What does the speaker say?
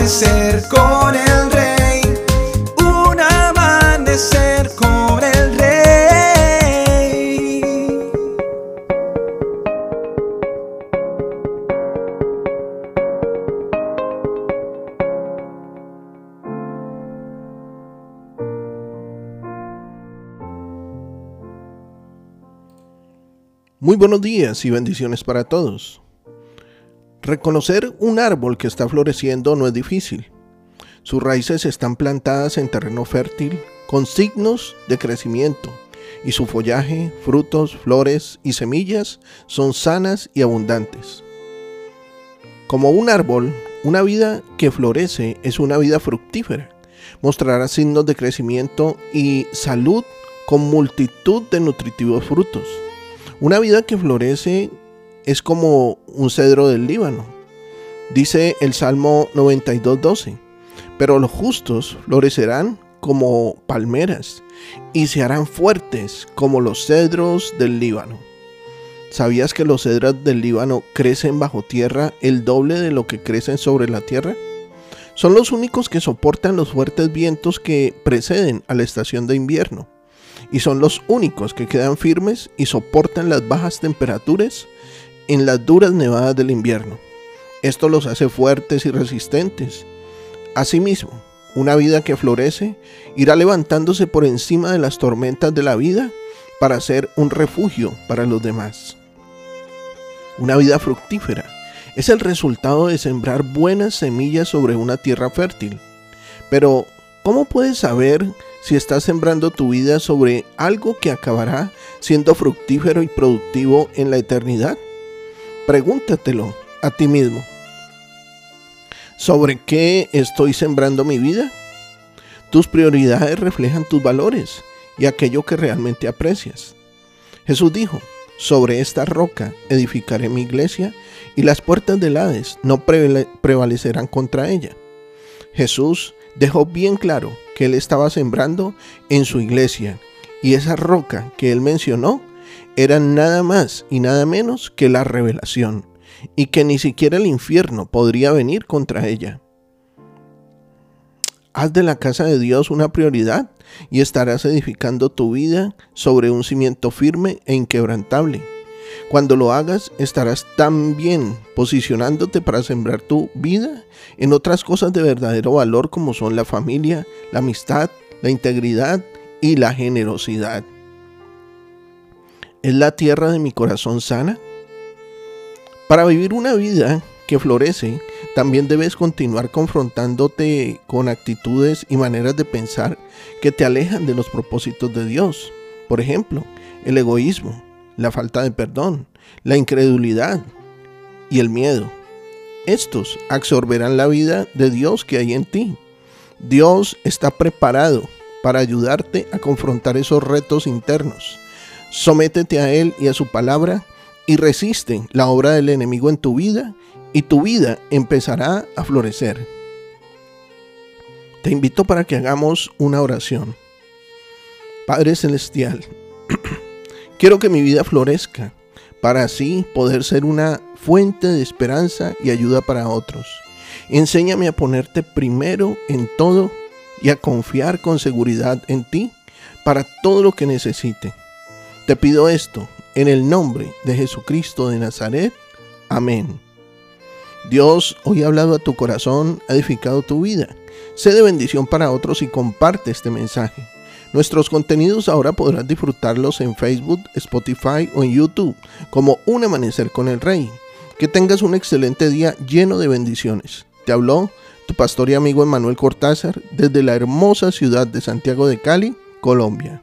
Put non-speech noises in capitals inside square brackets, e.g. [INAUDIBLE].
amanecer con el rey, un amanecer con el rey. Muy buenos días y bendiciones para todos. Reconocer un árbol que está floreciendo no es difícil. Sus raíces están plantadas en terreno fértil con signos de crecimiento y su follaje, frutos, flores y semillas son sanas y abundantes. Como un árbol, una vida que florece es una vida fructífera. Mostrará signos de crecimiento y salud con multitud de nutritivos frutos. Una vida que florece es como un cedro del Líbano. Dice el Salmo 92.12, pero los justos florecerán como palmeras y se harán fuertes como los cedros del Líbano. ¿Sabías que los cedros del Líbano crecen bajo tierra el doble de lo que crecen sobre la tierra? Son los únicos que soportan los fuertes vientos que preceden a la estación de invierno y son los únicos que quedan firmes y soportan las bajas temperaturas en las duras nevadas del invierno. Esto los hace fuertes y resistentes. Asimismo, una vida que florece irá levantándose por encima de las tormentas de la vida para ser un refugio para los demás. Una vida fructífera es el resultado de sembrar buenas semillas sobre una tierra fértil. Pero, ¿cómo puedes saber si estás sembrando tu vida sobre algo que acabará siendo fructífero y productivo en la eternidad? Pregúntatelo a ti mismo. ¿Sobre qué estoy sembrando mi vida? Tus prioridades reflejan tus valores y aquello que realmente aprecias. Jesús dijo, sobre esta roca edificaré mi iglesia y las puertas del Hades no prevalecerán contra ella. Jesús dejó bien claro que él estaba sembrando en su iglesia y esa roca que él mencionó era nada más y nada menos que la revelación y que ni siquiera el infierno podría venir contra ella. Haz de la casa de Dios una prioridad y estarás edificando tu vida sobre un cimiento firme e inquebrantable. Cuando lo hagas, estarás también posicionándote para sembrar tu vida en otras cosas de verdadero valor como son la familia, la amistad, la integridad y la generosidad. ¿Es la tierra de mi corazón sana? Para vivir una vida que florece, también debes continuar confrontándote con actitudes y maneras de pensar que te alejan de los propósitos de Dios. Por ejemplo, el egoísmo, la falta de perdón, la incredulidad y el miedo. Estos absorberán la vida de Dios que hay en ti. Dios está preparado para ayudarte a confrontar esos retos internos. Sométete a Él y a su palabra y resiste la obra del enemigo en tu vida y tu vida empezará a florecer. Te invito para que hagamos una oración. Padre Celestial, [CLEARS THROAT] Quiero que mi vida florezca para así poder ser una fuente de esperanza y ayuda para otros. Enséñame a ponerte primero en todo y a confiar con seguridad en ti para todo lo que necesite. Te pido esto en el nombre de Jesucristo de Nazaret. Amén. Dios hoy ha hablado a tu corazón, ha edificado tu vida. Sé de bendición para otros y comparte este mensaje. Nuestros contenidos ahora podrás disfrutarlos en Facebook, Spotify o en YouTube como Un Amanecer con el Rey. Que tengas un excelente día lleno de bendiciones. Te habló tu pastor y amigo Emanuel Cortázar desde la hermosa ciudad de Santiago de Cali, Colombia.